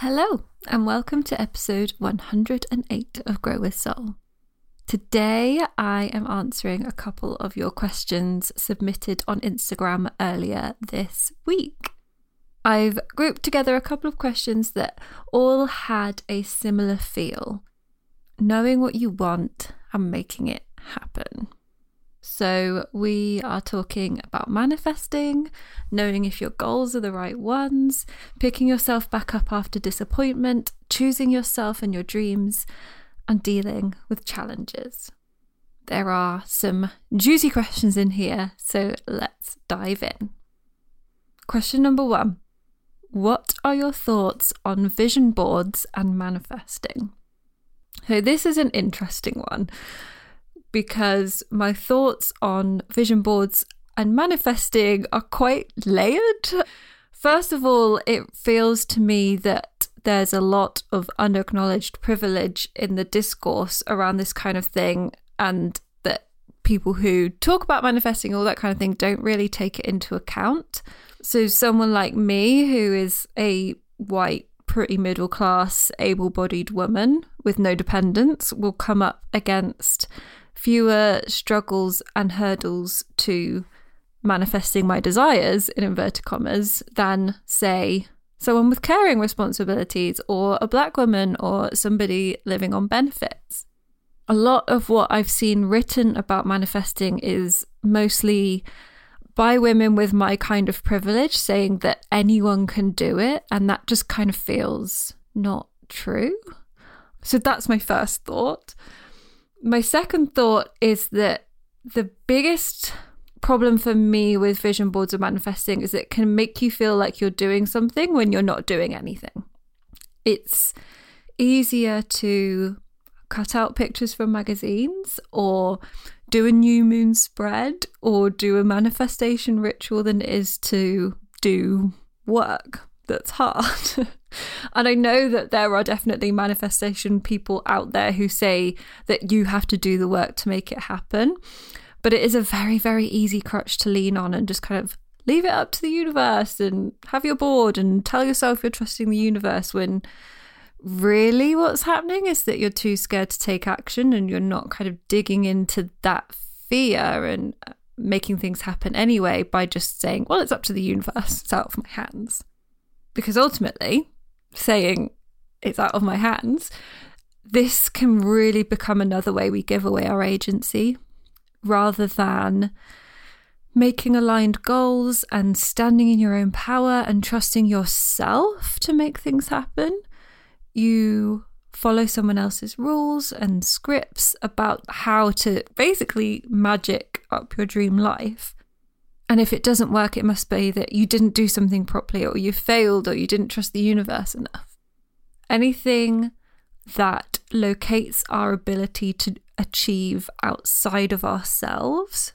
Hello, and welcome to episode 108 of Grow with Soul. Today, I am answering a couple of your questions submitted on Instagram earlier this week. I've grouped together a couple of questions that all had a similar feel knowing what you want and making it happen. So, we are talking about manifesting, knowing if your goals are the right ones, picking yourself back up after disappointment, choosing yourself and your dreams, and dealing with challenges. There are some juicy questions in here, so let's dive in. Question number one What are your thoughts on vision boards and manifesting? So, this is an interesting one because my thoughts on vision boards and manifesting are quite layered. First of all, it feels to me that there's a lot of unacknowledged privilege in the discourse around this kind of thing, and that people who talk about manifesting, all that kind of thing, don't really take it into account. So, someone like me, who is a white, pretty middle class, able bodied woman with no dependents, will come up against fewer struggles and hurdles to manifesting my desires, in inverted commas, than, say, someone with caring responsibilities or a black woman or somebody living on benefits. A lot of what I've seen written about manifesting is mostly by women with my kind of privilege saying that anyone can do it, and that just kind of feels not true. So that's my first thought. My second thought is that the biggest problem for me with vision boards or manifesting is it can make you feel like you're doing something when you're not doing anything. It's easier to cut out pictures from magazines or do a new moon spread or do a manifestation ritual than it is to do work that's hard. And I know that there are definitely manifestation people out there who say that you have to do the work to make it happen. But it is a very, very easy crutch to lean on and just kind of leave it up to the universe and have your board and tell yourself you're trusting the universe when really what's happening is that you're too scared to take action and you're not kind of digging into that fear and making things happen anyway by just saying, well, it's up to the universe, it's out of my hands. Because ultimately, saying it's out of my hands, this can really become another way we give away our agency rather than making aligned goals and standing in your own power and trusting yourself to make things happen. You follow someone else's rules and scripts about how to basically magic up your dream life. And if it doesn't work, it must be that you didn't do something properly, or you failed, or you didn't trust the universe enough. Anything that locates our ability to achieve outside of ourselves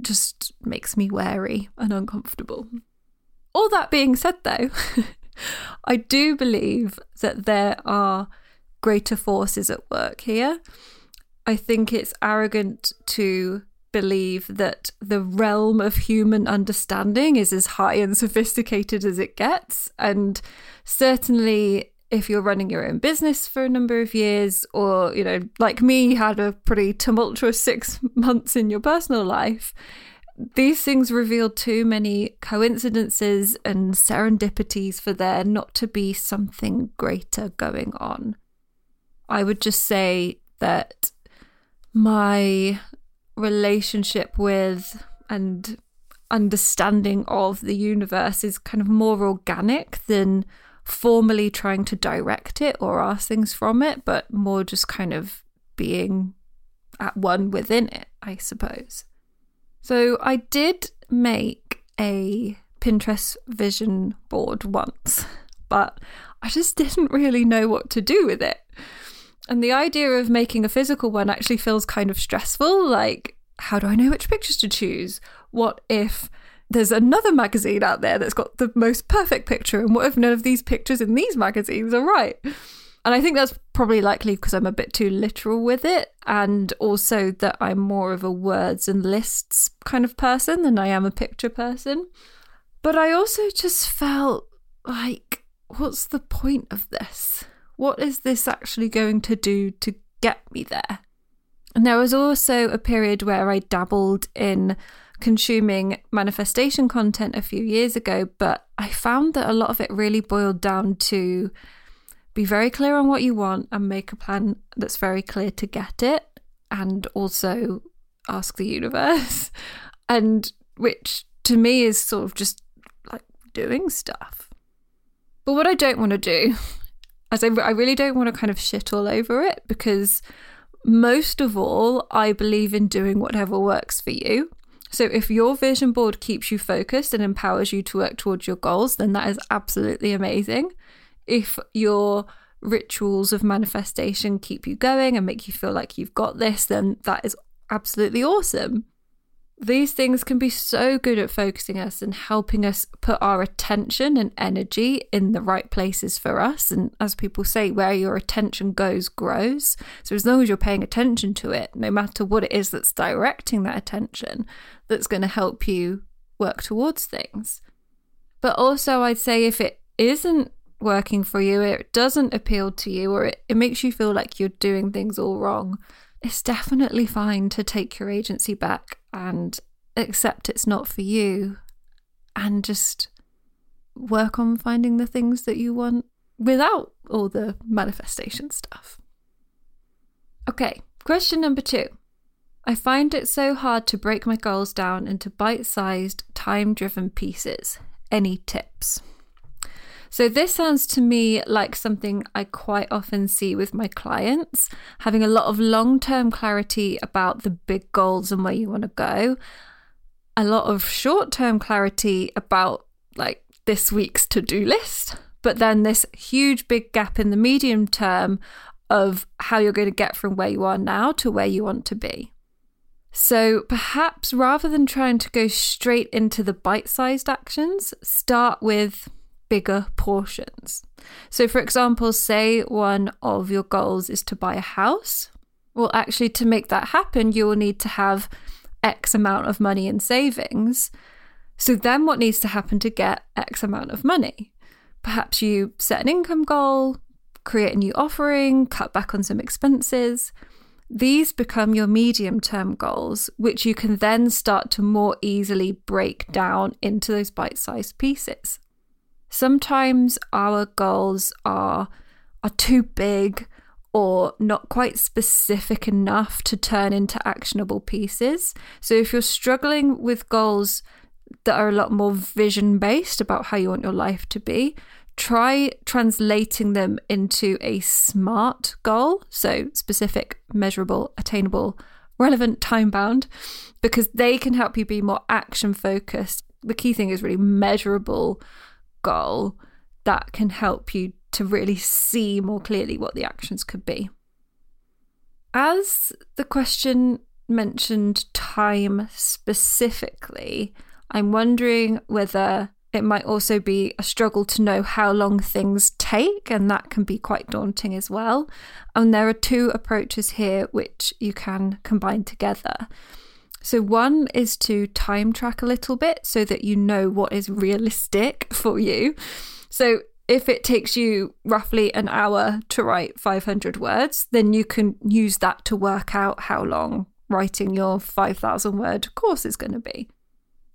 just makes me wary and uncomfortable. All that being said, though, I do believe that there are greater forces at work here. I think it's arrogant to believe that the realm of human understanding is as high and sophisticated as it gets. And certainly, if you're running your own business for a number of years, or, you know, like me, had a pretty tumultuous six months in your personal life, these things reveal too many coincidences and serendipities for there not to be something greater going on. I would just say that my relationship with and understanding of the universe is kind of more organic than formally trying to direct it or ask things from it, but more just kind of being at one within it, I suppose. So I did make a Pinterest vision board once, but I just didn't really know what to do with it. And the idea of making a physical one actually feels kind of stressful. Like, how do I know which pictures to choose? What if there's another magazine out there that's got the most perfect picture? And what if none of these pictures in these magazines are right? And I think that's probably likely because I'm a bit too literal with it. And also that I'm more of a words and lists kind of person than I am a picture person. But I also just felt like, what's the point of this? What is this actually going to do to get me there? And there was also a period where I dabbled in consuming manifestation content a few years ago, but I found that a lot of it really boiled down to be very clear on what you want and make a plan that's very clear to get it and also ask the universe and which to me is sort of just like doing stuff but what i don't want to do as I, I really don't want to kind of shit all over it because most of all i believe in doing whatever works for you so if your vision board keeps you focused and empowers you to work towards your goals then that is absolutely amazing if your rituals of manifestation keep you going and make you feel like you've got this, then that is absolutely awesome. These things can be so good at focusing us and helping us put our attention and energy in the right places for us. And as people say, where your attention goes, grows. So as long as you're paying attention to it, no matter what it is that's directing that attention, that's going to help you work towards things. But also, I'd say if it isn't working for you, it doesn't appeal to you, or it, it makes you feel like you're doing things all wrong, it's definitely fine to take your agency back and accept it's not for you and just work on finding the things that you want without all the manifestation stuff. Okay, question number two. I find it so hard to break my goals down into bite sized, time driven pieces. Any tips? So, this sounds to me like something I quite often see with my clients, having a lot of long term clarity about the big goals and where you want to go, a lot of short term clarity about like this week's to do list, but then this huge big gap in the medium term of how you're going to get from where you are now to where you want to be. So perhaps rather than trying to go straight into the bite sized actions, start with bigger portions. So, for example, say one of your goals is to buy a house. Well, actually, to make that happen, you will need to have X amount of money in savings. So, then what needs to happen to get X amount of money? Perhaps you set an income goal, create a new offering, cut back on some expenses. These become your medium term goals, which you can then start to more easily break down into those bite sized pieces. Sometimes our goals are are too big or not quite specific enough to turn into actionable pieces. So if you're struggling with goals that are a lot more vision based about how you want your life to be, try translating them into a SMART goal. So specific, measurable, attainable, relevant, time bound, because they can help you be more action focused. The key thing is really measurable goal that can help you to really see more clearly what the actions could be. As the question mentioned time specifically, I'm wondering whether it might also be a struggle to know how long things take, and that can be quite daunting as well. And there are two approaches here which you can combine together. So, one is to time track a little bit so that you know what is realistic for you. So, if it takes you roughly an hour to write 500 words, then you can use that to work out how long writing your 5,000 word course is going to be.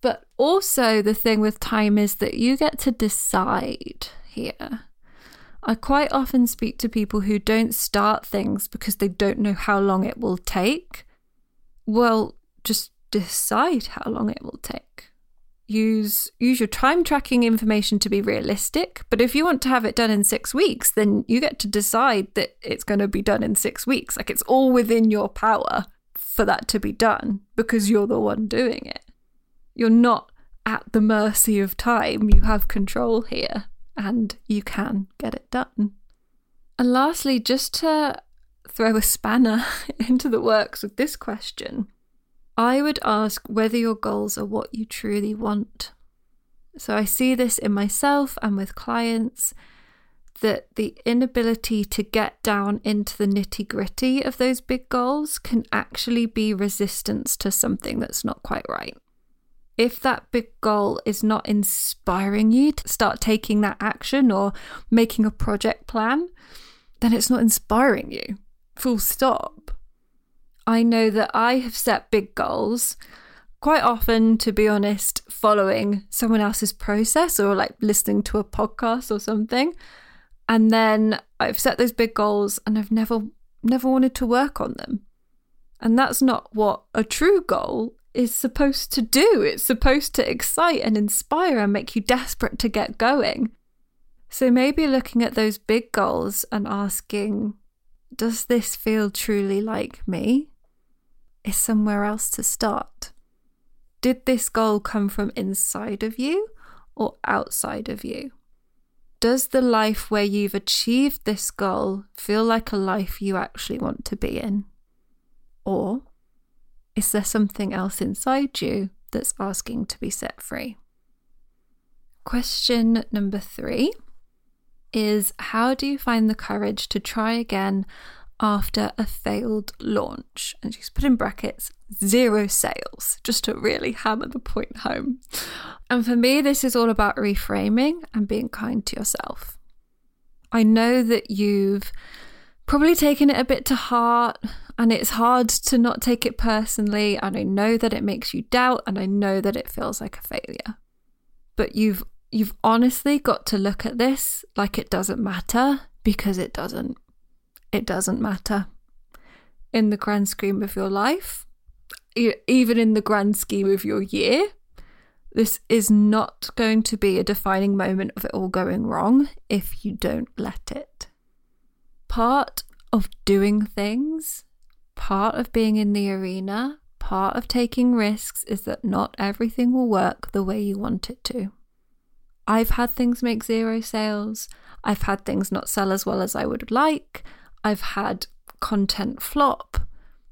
But also, the thing with time is that you get to decide here. I quite often speak to people who don't start things because they don't know how long it will take. Well, just decide how long it will take. Use use your time tracking information to be realistic, but if you want to have it done in 6 weeks, then you get to decide that it's going to be done in 6 weeks. Like it's all within your power for that to be done because you're the one doing it. You're not at the mercy of time. You have control here and you can get it done. And lastly, just to throw a spanner into the works with this question, I would ask whether your goals are what you truly want. So I see this in myself and with clients that the inability to get down into the nitty gritty of those big goals can actually be resistance to something that's not quite right. If that big goal is not inspiring you to start taking that action or making a project plan, then it's not inspiring you. Full stop. I know that I have set big goals quite often, to be honest, following someone else's process or like listening to a podcast or something. And then I've set those big goals and I've never never wanted to work on them. And that's not what a true goal is supposed to do. It's supposed to excite and inspire and make you desperate to get going. So maybe looking at those big goals and asking, does this feel truly like me? Is somewhere else to start. Did this goal come from inside of you or outside of you? Does the life where you've achieved this goal feel like a life you actually want to be in? Or is there something else inside you that's asking to be set free? Question number three is How do you find the courage to try again after a failed launch? And she's put in brackets zero sales, just to really hammer the point home. And for me, this is all about reframing and being kind to yourself. I know that you've probably taken it a bit to heart and it's hard to not take it personally. And I know that it makes you doubt and I know that it feels like a failure. But you've you've honestly got to look at this like it doesn't matter because it doesn't. It doesn't matter. In the grand scheme of your life, even in the grand scheme of your year, this is not going to be a defining moment of it all going wrong if you don't let it. Part of doing things, part of being in the arena, part of taking risks is that not everything will work the way you want it to. I've had things make zero sales. I've had things not sell as well as I would like. I've had content flop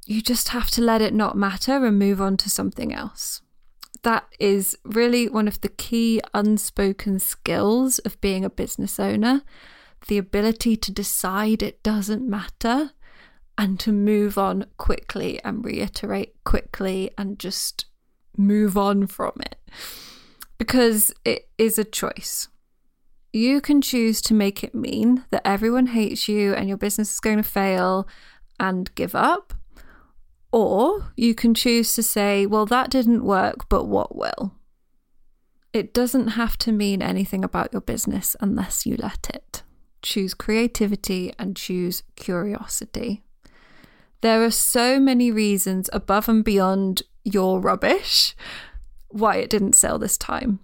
you just have to let it not matter and move on to something else. That is really one of the key unspoken skills of being a business owner the ability to decide it doesn't matter and to move on quickly and reiterate quickly and just move on from it because it is a choice. You can choose to make it mean that everyone hates you and your business is going to fail and give up, or you can choose to say, well, that didn't work, but what will? It doesn't have to mean anything about your business unless you let it. Choose creativity and choose curiosity. There are so many reasons above and beyond your rubbish why it didn't sell this time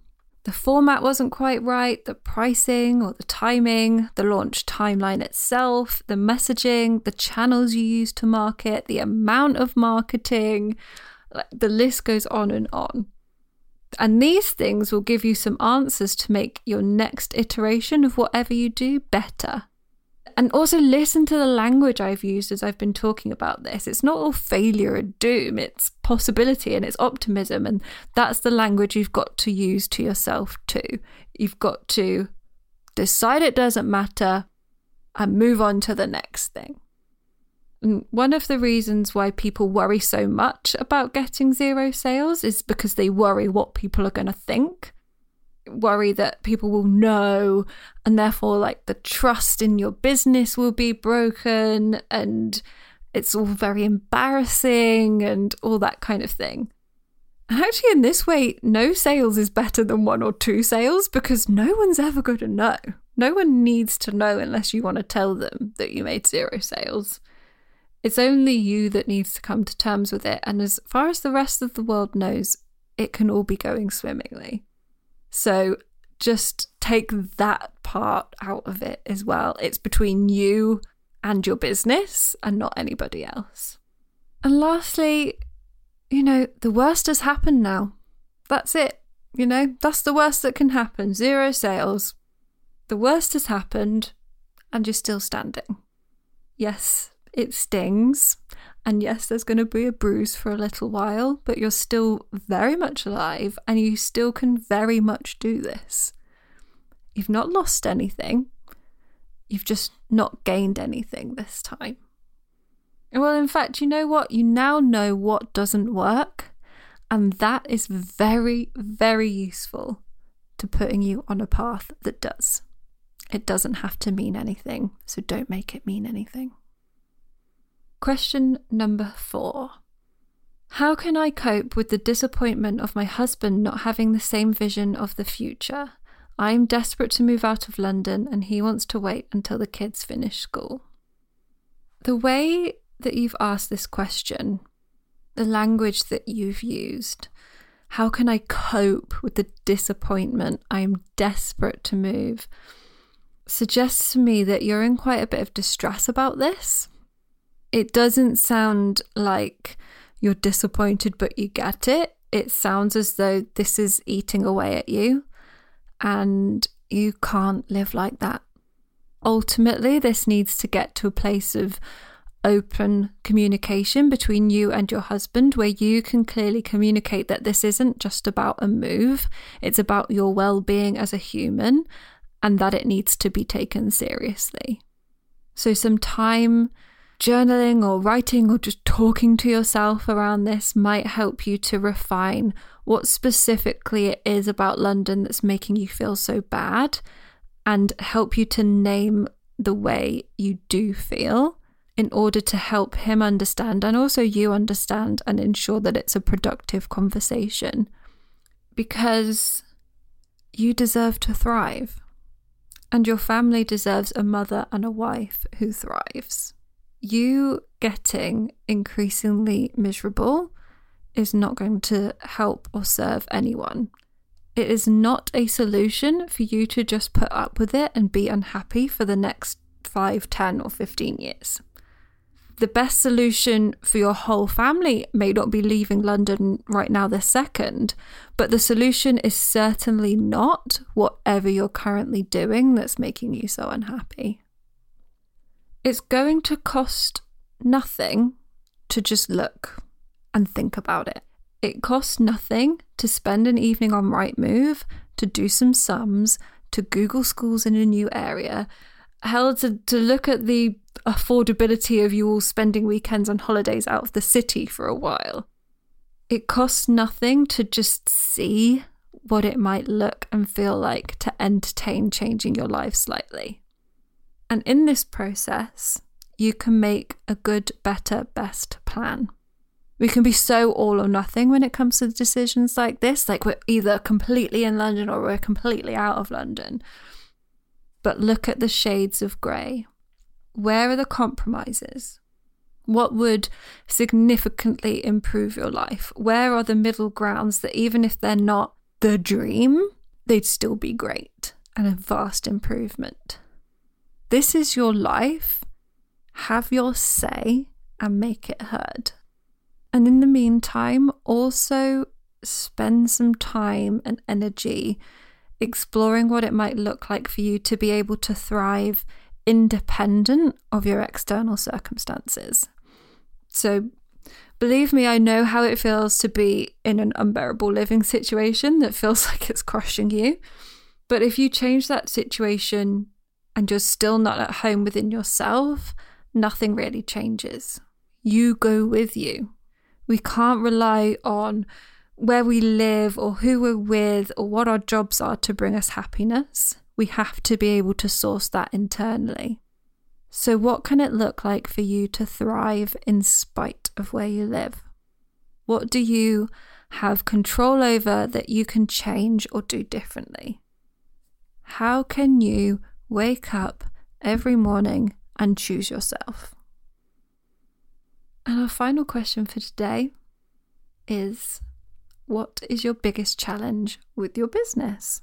the format wasn't quite right, the pricing or the timing, the launch timeline itself, the messaging, the channels you use to market, the amount of marketing. The list goes on and on. And these things will give you some answers to make your next iteration of whatever you do better and also listen to the language I've used as I've been talking about this. It's not all failure and doom, it's possibility and it's optimism. And that's the language you've got to use to yourself too. You've got to decide it doesn't matter and move on to the next thing. And one of the reasons why people worry so much about getting zero sales is because they worry what people are going to think worry that people will know and therefore like the trust in your business will be broken and it's all very embarrassing and all that kind of thing. Actually, in this way, no sales is better than one or two sales because no one's ever going to know. No one needs to know unless you want to tell them that you made zero sales. It's only you that needs to come to terms with it. And as far as the rest of the world knows, it can all be going swimmingly. So just take that part out of it as well. It's between you and your business and not anybody else. And lastly, you know, the worst has happened now. That's it. You know, that's the worst that can happen. Zero sales. The worst has happened and you're still standing. Yes, it stings. And yes, there's going to be a bruise for a little while, but you're still very much alive and you still can very much do this. You've not lost anything, you've just not gained anything this time. Well, in fact, you know what? You now know what doesn't work, and that is very, very useful to putting you on a path that does. It doesn't have to mean anything, so don't make it mean anything. Question number four How can I cope with the disappointment of my husband not having the same vision of the future? I'm desperate to move out of London and he wants to wait until the kids finish school. The way that you've asked this question, the language that you've used, how can I cope with the disappointment? I am desperate to move, suggests to me that you're in quite a bit of distress about this it doesn't sound like you're disappointed, but you get it. It sounds as though this is eating away at you and you can't live like that. Ultimately, this needs to get to a place of open communication between you and your husband where you can clearly communicate that this isn't just about a move, it's about your well being as a human and that it needs to be taken seriously. So, some time Journaling or writing or just talking to yourself around this might help you to refine what specifically it is about London that's making you feel so bad and help you to name the way you do feel in order to help him understand and also you understand and ensure that it's a productive conversation. Because you deserve to thrive, and your family deserves a mother and a wife who thrives you getting increasingly miserable is not going to help or serve anyone. It is not a solution for you to just put up with it and be unhappy for the next 5, 10, or 15 years. The best solution for your whole family may not be leaving London right now, this second, but the solution is certainly not whatever you're currently doing that's making you so unhappy. It's going to cost nothing to just look and think about it. It costs nothing to spend an evening on Rightmove, to do some sums, to Google schools in a new area, hell, to, to look at the affordability of you all spending weekends and holidays out of the city for a while. It costs nothing to just see what it might look and feel like to entertain changing your life slightly. And in this process, you can make a good, better, best plan. We can be so all or nothing when it comes to decisions like this. Like we're either completely in London or we're completely out of London. But look at the shades of grey. Where are the compromises? What would significantly improve your life? Where are the middle grounds that even if they're not the dream, they'd still be great and a vast improvement? This is your life. Have your say and make it heard. And in the meantime, also spend some time and energy exploring what it might look like for you to be able to thrive independent of your external circumstances. So, believe me, I know how it feels to be in an unbearable living situation that feels like it's crushing you. But if you change that situation and you're still not at home within yourself, nothing really changes. You go with you. We can't rely on where we live or who we're with or what our jobs are to bring us happiness. We have to be able to source that internally. So, what can it look like for you to thrive in spite of where you live? What do you have control over that you can change or do differently? How can you Wake up every morning and choose yourself. And our final question for today is What is your biggest challenge with your business?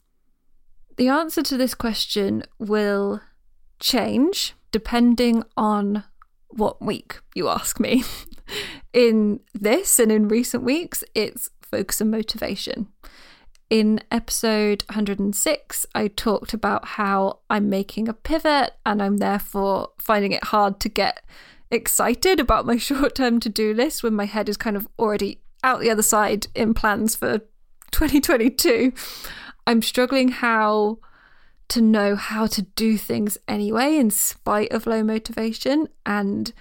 The answer to this question will change depending on what week you ask me. in this and in recent weeks, it's focus and motivation. In episode 106, I talked about how I'm making a pivot and I'm therefore finding it hard to get excited about my short term to do list when my head is kind of already out the other side in plans for 2022. I'm struggling how to know how to do things anyway, in spite of low motivation, and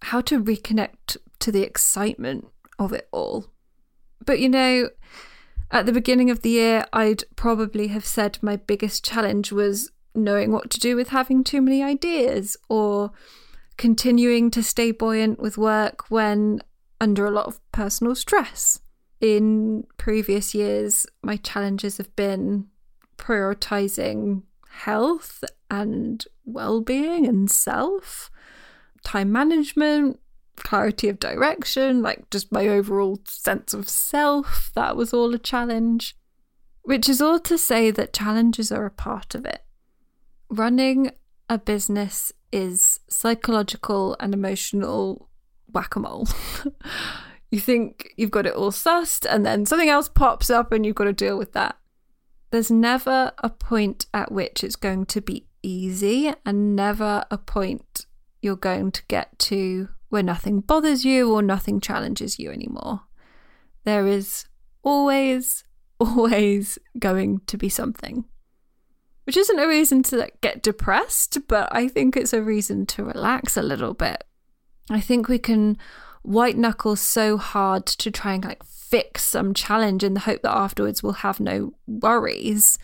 how to reconnect to the excitement of it all. But you know, at the beginning of the year, I'd probably have said my biggest challenge was knowing what to do with having too many ideas or continuing to stay buoyant with work when under a lot of personal stress. In previous years, my challenges have been prioritizing health and well being and self, time management, clarity of direction, like just my overall sense of self. That was all a challenge. Which is all to say that challenges are a part of it. Running a business is psychological and emotional whack a mole. you think you've got it all sussed, and then something else pops up and you've got to deal with that there's never a point at which it's going to be easy, and never a point you're going to get to where nothing bothers you or nothing challenges you anymore. There is always, always going to be something. Which isn't a reason to get depressed, but I think it's a reason to relax a little bit. I think we can white knuckle so hard to try and like fix some challenge in the hope that afterwards we'll have no worries.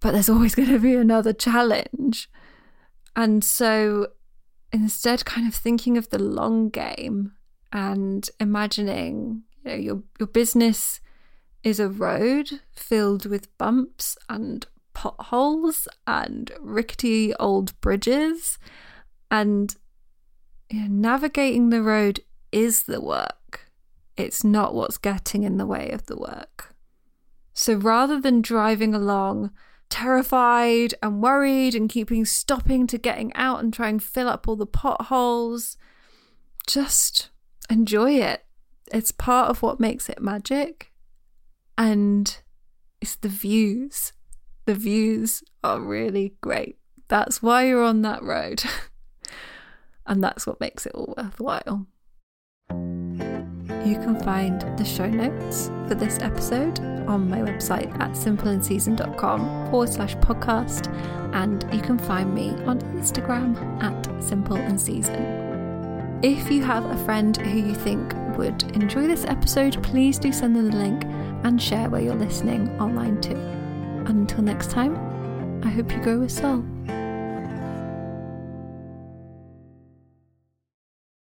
But there's always going to be another challenge. And so instead, kind of thinking of the long game and imagining, you know, your, your business is a road filled with bumps and potholes and rickety old bridges. And you know, navigating the road is the work. It's not what's getting in the way of the work. So rather than driving along terrified and worried and keeping stopping to getting out and trying and fill up all the potholes, just enjoy it. It's part of what makes it magic. And it's the views. The views are really great. That's why you're on that road. and that's what makes it all worthwhile. You can find the show notes for this episode on my website at simpleandseasoned.com forward slash podcast, and you can find me on Instagram at simpleandseason. If you have a friend who you think would enjoy this episode, please do send them the link and share where you're listening online too. And until next time, I hope you grow with soul.